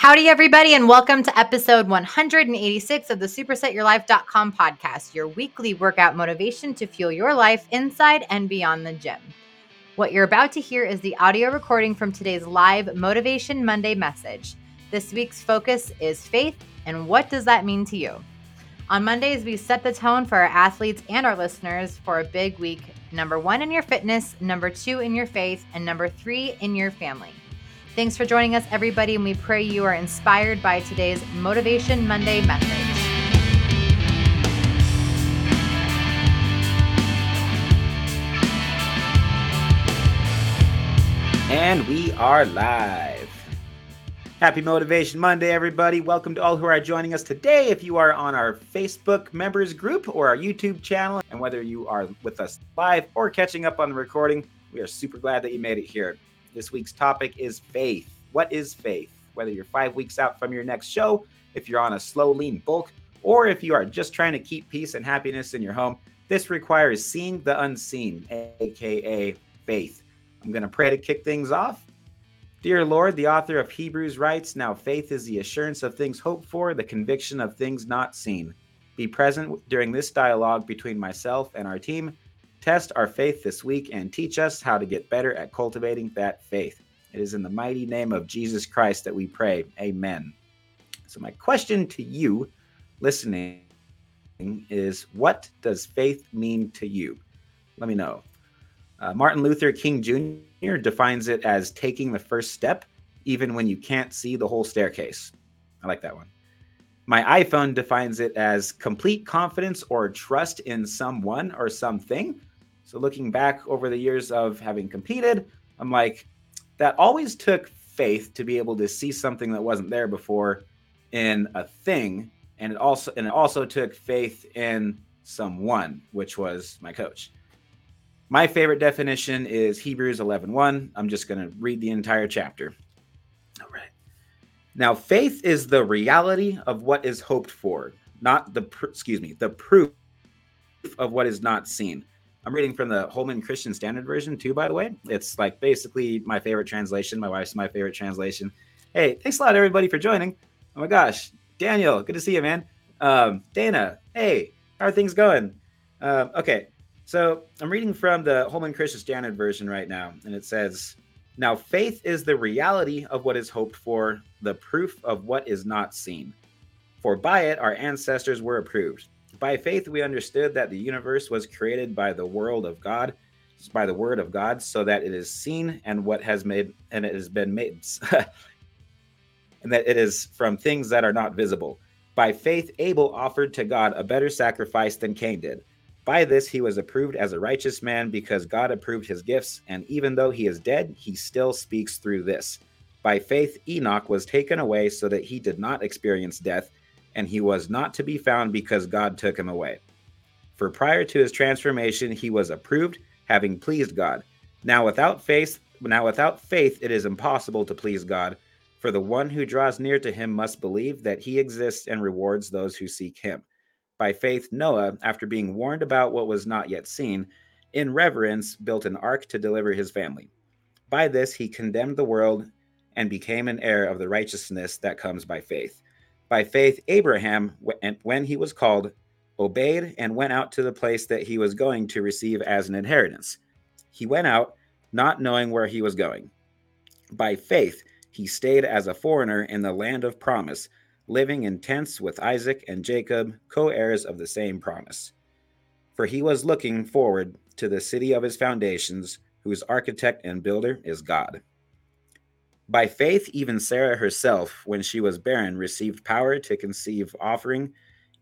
Howdy, everybody, and welcome to episode 186 of the supersetyourlife.com podcast, your weekly workout motivation to fuel your life inside and beyond the gym. What you're about to hear is the audio recording from today's live Motivation Monday message. This week's focus is faith, and what does that mean to you? On Mondays, we set the tone for our athletes and our listeners for a big week number one in your fitness, number two in your faith, and number three in your family. Thanks for joining us, everybody, and we pray you are inspired by today's Motivation Monday message. And we are live. Happy Motivation Monday, everybody. Welcome to all who are joining us today. If you are on our Facebook members group or our YouTube channel, and whether you are with us live or catching up on the recording, we are super glad that you made it here. This week's topic is faith. What is faith? Whether you're five weeks out from your next show, if you're on a slow lean bulk, or if you are just trying to keep peace and happiness in your home, this requires seeing the unseen, aka faith. I'm going to pray to kick things off. Dear Lord, the author of Hebrews writes, Now faith is the assurance of things hoped for, the conviction of things not seen. Be present during this dialogue between myself and our team Test our faith this week and teach us how to get better at cultivating that faith. It is in the mighty name of Jesus Christ that we pray. Amen. So, my question to you listening is what does faith mean to you? Let me know. Uh, Martin Luther King Jr. defines it as taking the first step, even when you can't see the whole staircase. I like that one. My iPhone defines it as complete confidence or trust in someone or something so looking back over the years of having competed, I'm like, that always took faith to be able to see something that wasn't there before in a thing. And it also and it also took faith in someone, which was my coach. My favorite definition is Hebrews 11:1. 1. I'm just going to read the entire chapter. All right. Now, faith is the reality of what is hoped for, not the excuse me, the proof of what is not seen. I'm reading from the Holman Christian Standard Version too, by the way. It's like basically my favorite translation. My wife's my favorite translation. Hey, thanks a lot, everybody, for joining. Oh my gosh, Daniel, good to see you, man. Um, Dana, hey, how are things going? Um, okay, so I'm reading from the Holman Christian Standard Version right now, and it says, Now faith is the reality of what is hoped for, the proof of what is not seen. For by it our ancestors were approved. By faith, we understood that the universe was created by the world of God, by the word of God, so that it is seen and what has made, and it has been made, and that it is from things that are not visible. By faith, Abel offered to God a better sacrifice than Cain did. By this, he was approved as a righteous man because God approved his gifts, and even though he is dead, he still speaks through this. By faith, Enoch was taken away so that he did not experience death and he was not to be found because God took him away. For prior to his transformation, he was approved, having pleased God. Now without faith, now without faith, it is impossible to please God. For the one who draws near to him must believe that he exists and rewards those who seek him. By faith, Noah, after being warned about what was not yet seen, in reverence built an ark to deliver his family. By this, he condemned the world and became an heir of the righteousness that comes by faith. By faith, Abraham, when he was called, obeyed and went out to the place that he was going to receive as an inheritance. He went out, not knowing where he was going. By faith, he stayed as a foreigner in the land of promise, living in tents with Isaac and Jacob, co heirs of the same promise. For he was looking forward to the city of his foundations, whose architect and builder is God. By faith, even Sarah herself, when she was barren, received power to conceive offering,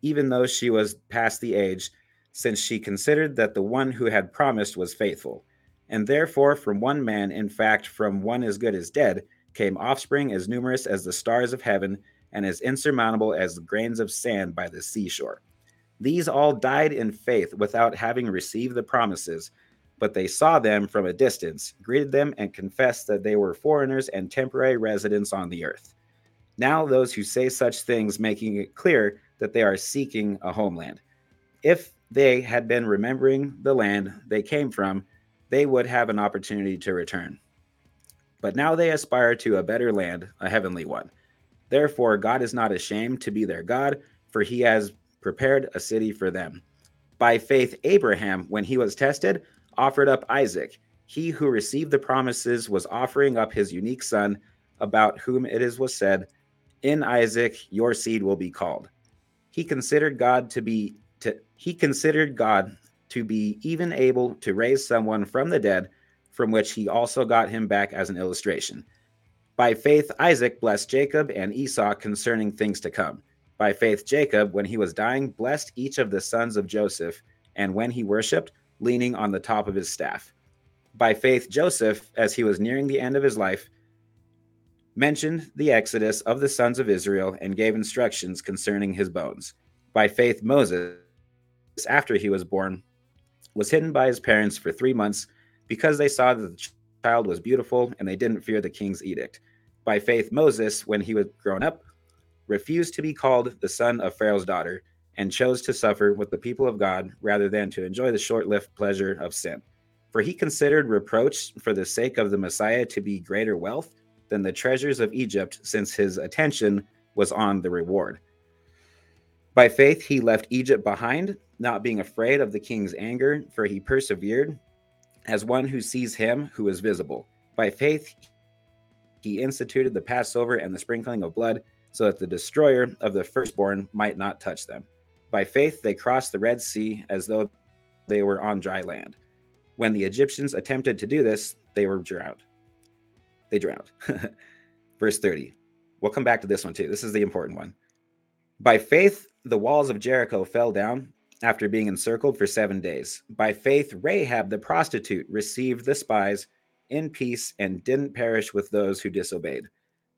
even though she was past the age, since she considered that the one who had promised was faithful. And therefore, from one man, in fact, from one as good as dead, came offspring as numerous as the stars of heaven and as insurmountable as the grains of sand by the seashore. These all died in faith without having received the promises but they saw them from a distance, greeted them, and confessed that they were foreigners and temporary residents on the earth. Now, those who say such things making it clear that they are seeking a homeland. If they had been remembering the land they came from, they would have an opportunity to return. But now they aspire to a better land, a heavenly one. Therefore, God is not ashamed to be their God, for he has prepared a city for them. By faith, Abraham, when he was tested, offered up Isaac. He who received the promises was offering up his unique son, about whom it is was said, In Isaac your seed will be called. He considered God to be to he considered God to be even able to raise someone from the dead, from which he also got him back as an illustration. By faith, Isaac blessed Jacob and Esau concerning things to come. By faith, Jacob, when he was dying, blessed each of the sons of Joseph, and when he worshipped, leaning on the top of his staff. By faith, Joseph, as he was nearing the end of his life, mentioned the exodus of the sons of Israel and gave instructions concerning his bones. By faith, Moses, after he was born, was hidden by his parents for three months because they saw that the child was beautiful and they didn't fear the king's edict. By faith, Moses, when he was grown up, refused to be called the son of Pharaoh's daughter and chose to suffer with the people of God rather than to enjoy the short lived pleasure of sin. For he considered reproach for the sake of the Messiah to be greater wealth than the treasures of Egypt, since his attention was on the reward. By faith, he left Egypt behind, not being afraid of the king's anger, for he persevered as one who sees him who is visible. By faith, he instituted the Passover and the sprinkling of blood so that the destroyer of the firstborn might not touch them. By faith, they crossed the Red Sea as though they were on dry land. When the Egyptians attempted to do this, they were drowned. They drowned. Verse 30. We'll come back to this one too. This is the important one. By faith, the walls of Jericho fell down after being encircled for seven days. By faith, Rahab the prostitute received the spies in peace and didn't perish with those who disobeyed.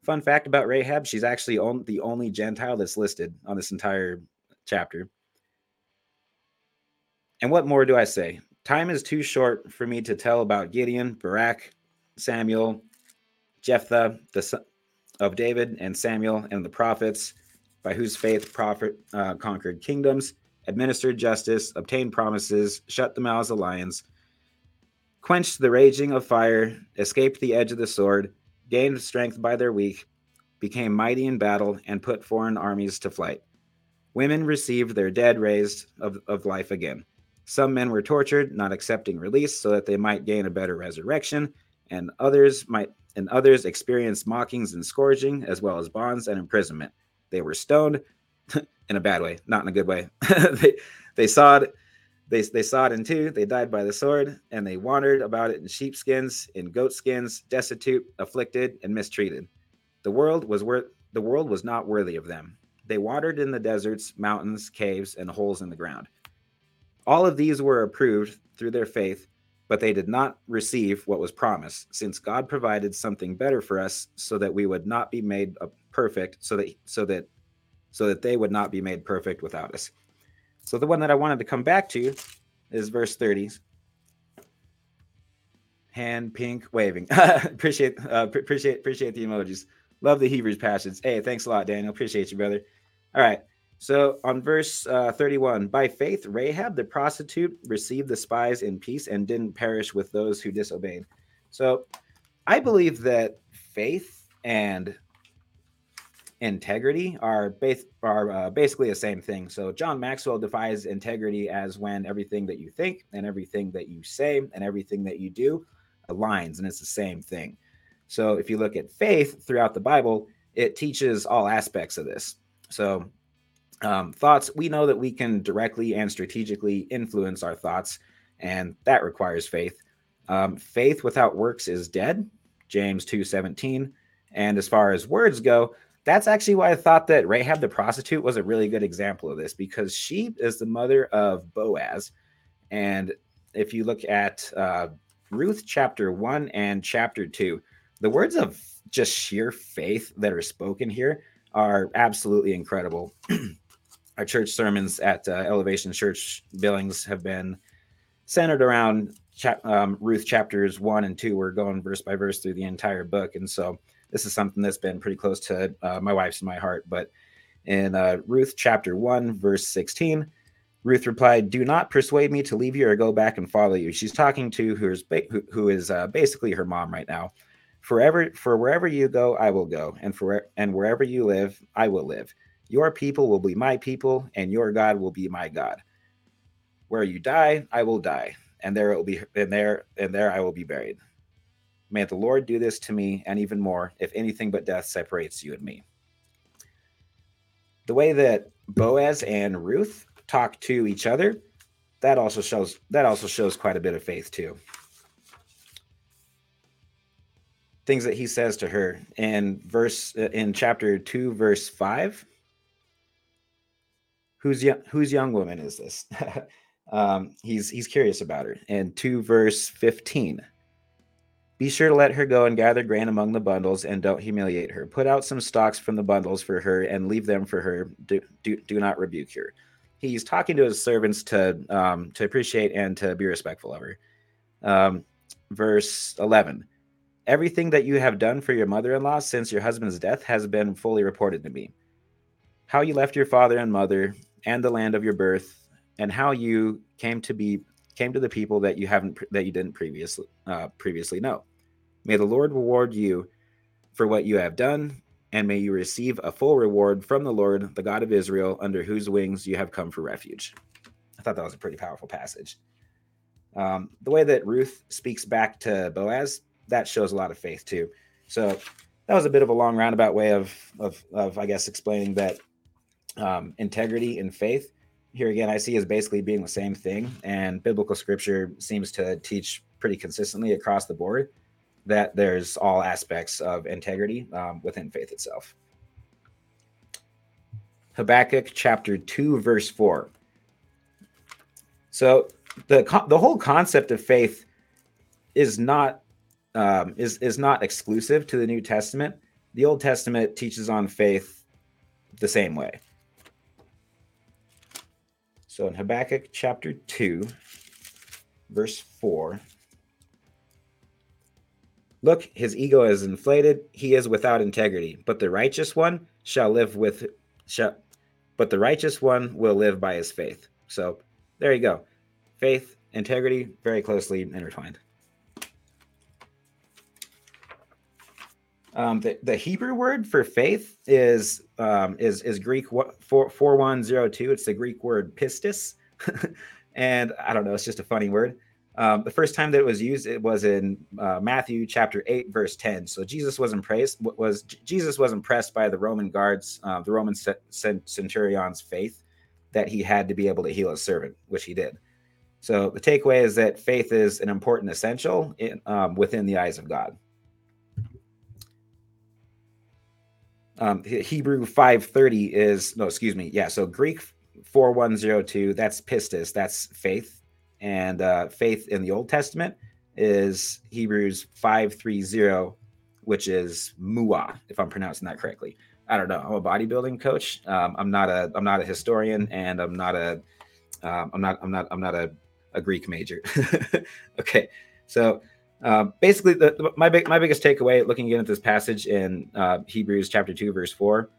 Fun fact about Rahab, she's actually on, the only Gentile that's listed on this entire chapter. And what more do I say? Time is too short for me to tell about Gideon, Barak, Samuel, Jephthah, the son of David, and Samuel, and the prophets, by whose faith prophet uh, conquered kingdoms, administered justice, obtained promises, shut the mouths of lions, quenched the raging of fire, escaped the edge of the sword, gained strength by their weak, became mighty in battle, and put foreign armies to flight. Women received their dead raised of, of life again. Some men were tortured, not accepting release, so that they might gain a better resurrection, and others might and others experienced mockings and scourging, as well as bonds and imprisonment. They were stoned in a bad way, not in a good way. they they saw it they, they saw it in two. They died by the sword, and they wandered about it in sheepskins, in goatskins, destitute, afflicted, and mistreated. The world was worth the world was not worthy of them. They watered in the deserts, mountains, caves, and holes in the ground. All of these were approved through their faith, but they did not receive what was promised, since God provided something better for us, so that we would not be made perfect, so that so that so that they would not be made perfect without us. So the one that I wanted to come back to is verse 30. Hand pink waving. appreciate uh, appreciate appreciate the emojis. Love the Hebrews passions. Hey, thanks a lot, Daniel. Appreciate you, brother. All right. So on verse uh, 31, by faith, Rahab the prostitute received the spies in peace and didn't perish with those who disobeyed. So I believe that faith and integrity are, bas- are uh, basically the same thing. So John Maxwell defines integrity as when everything that you think and everything that you say and everything that you do aligns, and it's the same thing. So if you look at faith throughout the Bible, it teaches all aspects of this. So um, thoughts, we know that we can directly and strategically influence our thoughts, and that requires faith. Um, faith without works is dead, James 2:17. And as far as words go, that's actually why I thought that Rahab the prostitute was a really good example of this because she is the mother of Boaz. And if you look at uh, Ruth chapter one and chapter two, the words of just sheer faith that are spoken here are absolutely incredible. Our church sermons at uh, Elevation Church Billings have been centered around um, Ruth chapters one and two. We're going verse by verse through the entire book. And so this is something that's been pretty close to uh, my wife's and my heart. But in uh, Ruth chapter 1, verse 16, Ruth replied, "Do not persuade me to leave you or go back and follow you." She's talking to who's who, who is uh, basically her mom right now. Forever, for wherever you go, I will go, and for and wherever you live, I will live. Your people will be my people, and your God will be my God. Where you die, I will die, and there it will be, and there and there I will be buried. May the Lord do this to me, and even more, if anything but death separates you and me. The way that Boaz and Ruth talk to each other, that also shows that also shows quite a bit of faith too. Things that he says to her in verse in chapter 2 verse 5 whose young whose young woman is this? Um, he's he's curious about her. And 2 verse 15 be sure to let her go and gather grain among the bundles and don't humiliate her. Put out some stalks from the bundles for her and leave them for her. Do, do, do not rebuke her. He's talking to his servants to um, to appreciate and to be respectful of her. Um, verse eleven: Everything that you have done for your mother-in-law since your husband's death has been fully reported to me. How you left your father and mother and the land of your birth, and how you came to be came to the people that you haven't that you didn't previously uh, previously know. May the Lord reward you for what you have done and may you receive a full reward from the Lord, the God of Israel, under whose wings you have come for refuge. I thought that was a pretty powerful passage. Um, the way that Ruth speaks back to Boaz, that shows a lot of faith too. So that was a bit of a long roundabout way of, of, of I guess, explaining that um, integrity and faith. Here again, I see as basically being the same thing, and biblical scripture seems to teach pretty consistently across the board that there's all aspects of integrity um, within faith itself. Habakkuk chapter 2, verse 4. So the the whole concept of faith is not um, is is not exclusive to the New Testament. The Old Testament teaches on faith the same way. So in Habakkuk chapter 2, verse 4, Look, his ego is inflated, he is without integrity, but the righteous one shall live with shall but the righteous one will live by his faith. So there you go. Faith, integrity, very closely intertwined. Um, the, the Hebrew word for faith is um, is is Greek four four one zero two. It's the Greek word pistis, and I don't know. It's just a funny word. Um, the first time that it was used, it was in uh, Matthew chapter eight, verse ten. So Jesus was impressed. Was Jesus was impressed by the Roman guards, uh, the Roman centurion's faith that he had to be able to heal a servant, which he did. So the takeaway is that faith is an important essential in, um, within the eyes of God. Um, Hebrew 530 is no, excuse me, yeah. So Greek 4102, that's pistis, that's faith and uh, faith in the Old Testament is Hebrews 530, which is muah, if I'm pronouncing that correctly. I don't know. I'm a bodybuilding coach. Um, I'm not a I'm not a historian, and I'm not a am um, not I'm not I'm not a, a Greek major. okay, so uh, basically, the, the, my big my biggest takeaway looking again at this passage in uh, Hebrews chapter two verse four.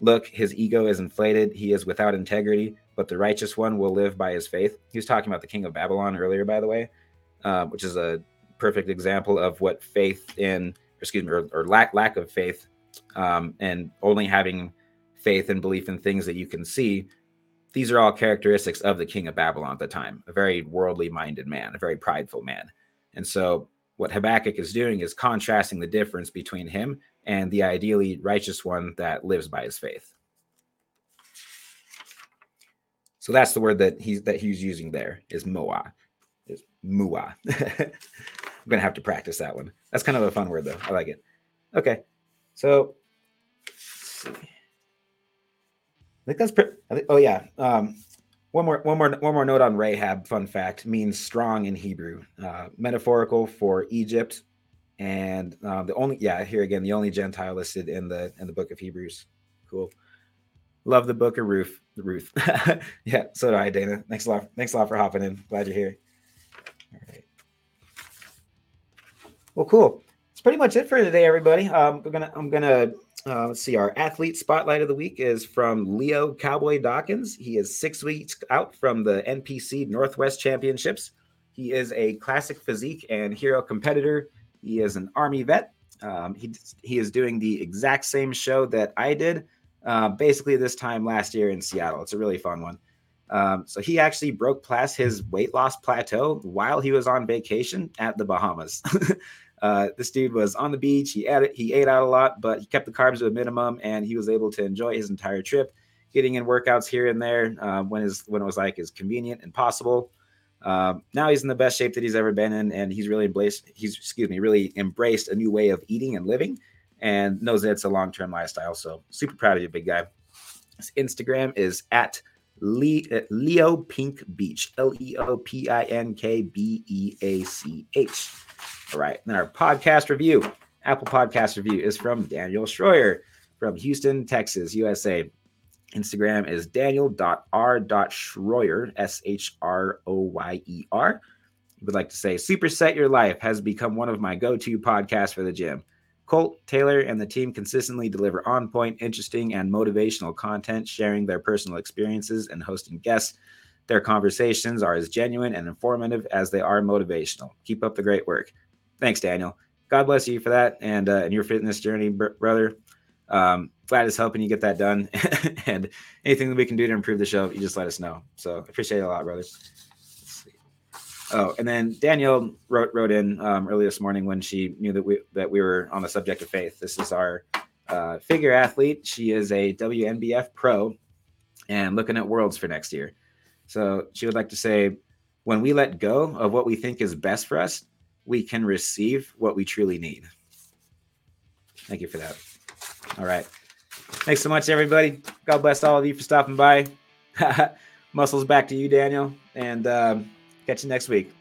Look, his ego is inflated. He is without integrity but the righteous one will live by his faith. He was talking about the king of Babylon earlier, by the way, uh, which is a perfect example of what faith in, excuse me, or, or lack lack of faith, um, and only having faith and belief in things that you can see. These are all characteristics of the king of Babylon at the time, a very worldly minded man, a very prideful man. And so, what Habakkuk is doing is contrasting the difference between him and the ideally righteous one that lives by his faith. So that's the word that he's that he's using there is moa. Is mua. I'm gonna have to practice that one. That's kind of a fun word though. I like it. Okay. So I think that's pretty oh yeah. Um one more one more one more note on Rahab, fun fact, means strong in Hebrew. Uh, metaphorical for Egypt. And um, the only yeah, here again, the only Gentile listed in the in the book of Hebrews. Cool. Love the book of Ruth. Ruth. yeah, so do I, Dana. Thanks a lot. Thanks a lot for hopping in. Glad you're here. All right. Well, cool. That's pretty much it for today, everybody. Um, we're gonna. I'm gonna. Uh, let's see. Our athlete spotlight of the week is from Leo Cowboy Dawkins. He is six weeks out from the NPC Northwest Championships. He is a classic physique and hero competitor. He is an Army vet. Um, he he is doing the exact same show that I did, uh, basically this time last year in Seattle. It's a really fun one. Um, so he actually broke past his weight loss plateau while he was on vacation at the Bahamas. uh, this dude was on the beach. He ate he ate out a lot, but he kept the carbs to a minimum, and he was able to enjoy his entire trip, getting in workouts here and there uh, when his when it was like as convenient and possible. Um, now he's in the best shape that he's ever been in, and he's really embraced. He's excuse me, really embraced a new way of eating and living, and knows that it's a long term lifestyle. So super proud of you, big guy. His Instagram is at Leo Pink Beach, L E O P I N K B E A C H. All right. Then our podcast review, Apple Podcast review, is from Daniel Shroyer from Houston, Texas, USA. Instagram is daniel.r.shroyer, S H R O Y E R. Would like to say, Superset Your Life has become one of my go to podcasts for the gym. Colt, Taylor, and the team consistently deliver on point, interesting, and motivational content, sharing their personal experiences and hosting guests. Their conversations are as genuine and informative as they are motivational. Keep up the great work. Thanks, Daniel. God bless you for that and uh, and your fitness journey, br- brother. Um, glad it's helping you get that done. and anything that we can do to improve the show, you just let us know. So appreciate it a lot, brother. Oh, and then Danielle wrote wrote in um, early this morning when she knew that we that we were on the subject of faith. This is our uh, figure athlete. She is a WNBF pro and looking at worlds for next year. So she would like to say, when we let go of what we think is best for us, we can receive what we truly need. Thank you for that. All right. Thanks so much, everybody. God bless all of you for stopping by. Muscles back to you, Daniel. And um, Catch you next week.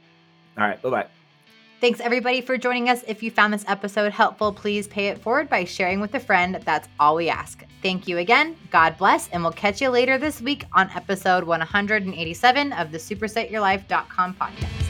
All right. Bye bye. Thanks everybody for joining us. If you found this episode helpful, please pay it forward by sharing with a friend. That's all we ask. Thank you again. God bless, and we'll catch you later this week on episode 187 of the SupersetYourLife.com podcast.